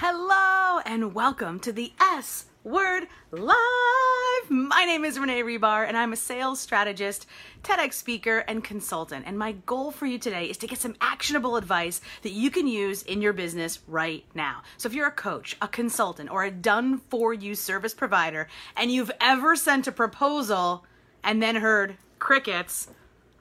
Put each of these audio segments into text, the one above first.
Hello and welcome to the S Word Live. My name is Renee Rebar and I'm a sales strategist, TEDx speaker, and consultant. And my goal for you today is to get some actionable advice that you can use in your business right now. So if you're a coach, a consultant, or a done for you service provider, and you've ever sent a proposal and then heard crickets,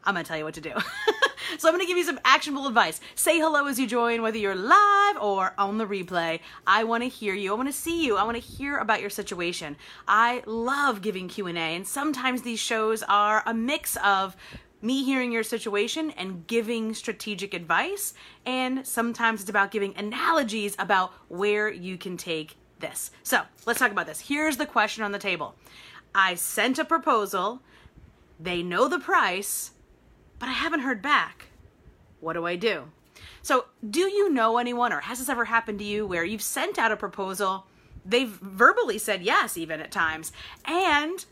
I'm gonna tell you what to do. so I'm gonna give you some actionable advice. Say hello as you join, whether you're live or on the replay. I wanna hear you. I wanna see you. I wanna hear about your situation. I love giving Q&A and sometimes these shows are a mix of me hearing your situation and giving strategic advice and sometimes it's about giving analogies about where you can take this. So, let's talk about this. Here's the question on the table. I sent a proposal. They know the price but I haven't heard back. What do I do? So, do you know anyone, or has this ever happened to you, where you've sent out a proposal, they've verbally said yes, even at times, and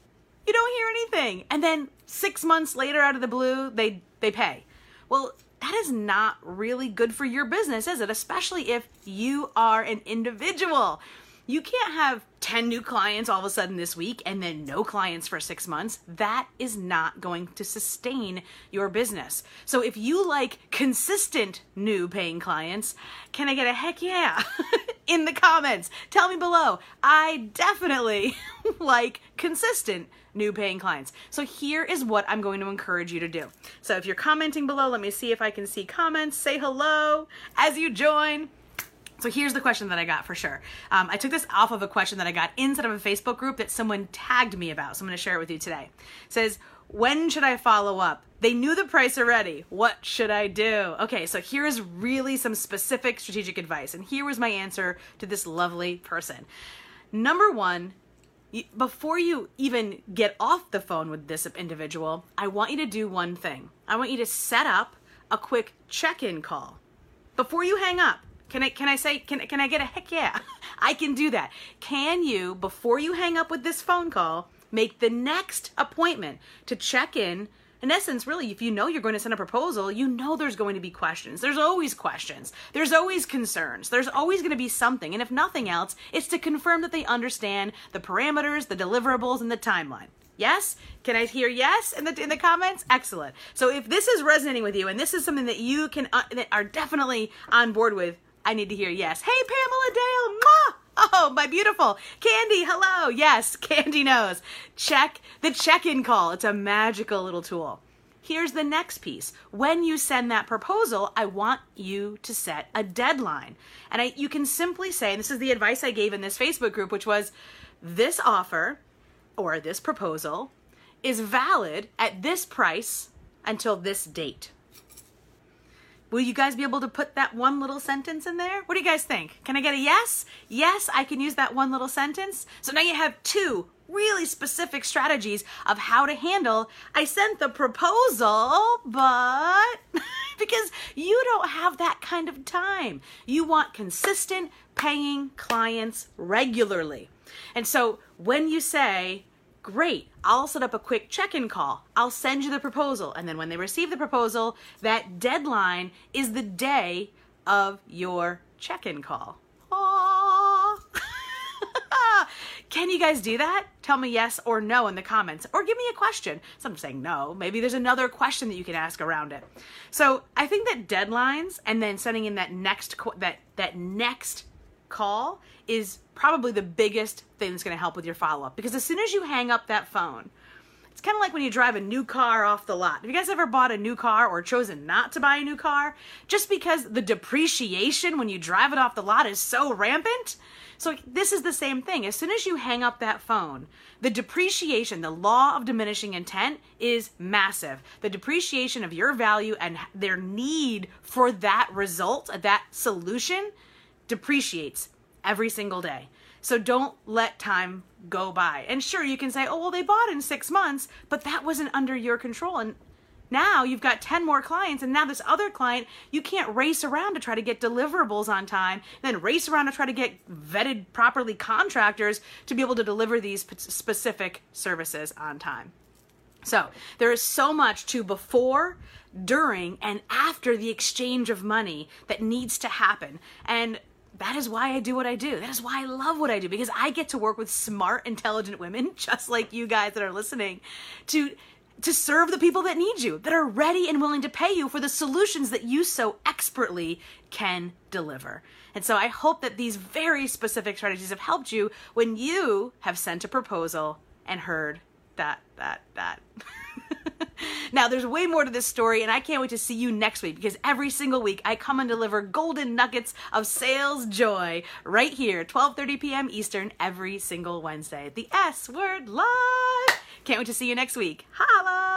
you don't hear anything, and then six months later, out of the blue, they they pay. Well, that is not really good for your business, is it? Especially if you are an individual. You can't have 10 new clients all of a sudden this week and then no clients for six months. That is not going to sustain your business. So if you like consistent new paying clients, can I get a heck yeah in the comments? Tell me below. I definitely like consistent new paying clients. So here is what I'm going to encourage you to do. So if you're commenting below, let me see if I can see comments. Say hello as you join. So here's the question that I got for sure. Um, I took this off of a question that I got inside of a Facebook group that someone tagged me about. So I'm going to share it with you today. It says, when should I follow up? They knew the price already. What should I do? Okay, so here's really some specific strategic advice. And here was my answer to this lovely person. Number one, before you even get off the phone with this individual, I want you to do one thing. I want you to set up a quick check in call before you hang up. Can I can I say can can I get a heck yeah? I can do that. Can you before you hang up with this phone call make the next appointment to check in? In essence, really, if you know you're going to send a proposal, you know there's going to be questions. There's always questions. There's always concerns. There's always going to be something. And if nothing else, it's to confirm that they understand the parameters, the deliverables, and the timeline. Yes? Can I hear yes in the in the comments? Excellent. So if this is resonating with you and this is something that you can uh, that are definitely on board with, I need to hear yes. Hey, Pamela Dale. Mwah! Oh, my beautiful. Candy, hello. Yes, Candy knows. Check the check in call. It's a magical little tool. Here's the next piece. When you send that proposal, I want you to set a deadline. And I, you can simply say, and this is the advice I gave in this Facebook group, which was this offer or this proposal is valid at this price until this date. Will you guys be able to put that one little sentence in there? What do you guys think? Can I get a yes? Yes, I can use that one little sentence. So now you have two really specific strategies of how to handle. I sent the proposal, but because you don't have that kind of time. You want consistent paying clients regularly. And so when you say, Great. I'll set up a quick check in call. I'll send you the proposal. And then when they receive the proposal, that deadline is the day of your check in call. Can you guys do that? Tell me yes or no in the comments, or give me a question. Some saying no. Maybe there's another question that you can ask around it. So I think that deadlines and then sending in that next that that next call is probably the biggest thing that's going to help with your follow up because as soon as you hang up that phone, it's kind of like when you drive a new car off the lot. Have you guys ever bought a new car or chosen not to buy a new car just because the depreciation when you drive it off the lot is so rampant? So, this is the same thing. As soon as you hang up that phone, the depreciation, the law of diminishing intent is massive. The depreciation of your value and their need for that result, that solution, depreciates every single day. So don't let time go by. And sure, you can say, oh, well, they bought in six months, but that wasn't under your control. And now you've got 10 more clients, and now this other client, you can't race around to try to get deliverables on time, then race around to try to get vetted properly contractors to be able to deliver these specific services on time. So there is so much to before, during, and after the exchange of money that needs to happen. And that is why I do what I do. That is why I love what I do because I get to work with smart, intelligent women just like you guys that are listening to to serve the people that need you, that are ready and willing to pay you for the solutions that you so expertly can deliver. And so I hope that these very specific strategies have helped you when you have sent a proposal and heard that, that, that. now, there's way more to this story, and I can't wait to see you next week because every single week I come and deliver golden nuggets of sales joy right here, 12:30 p.m. Eastern, every single Wednesday. The S Word Live. Can't wait to see you next week. Holla!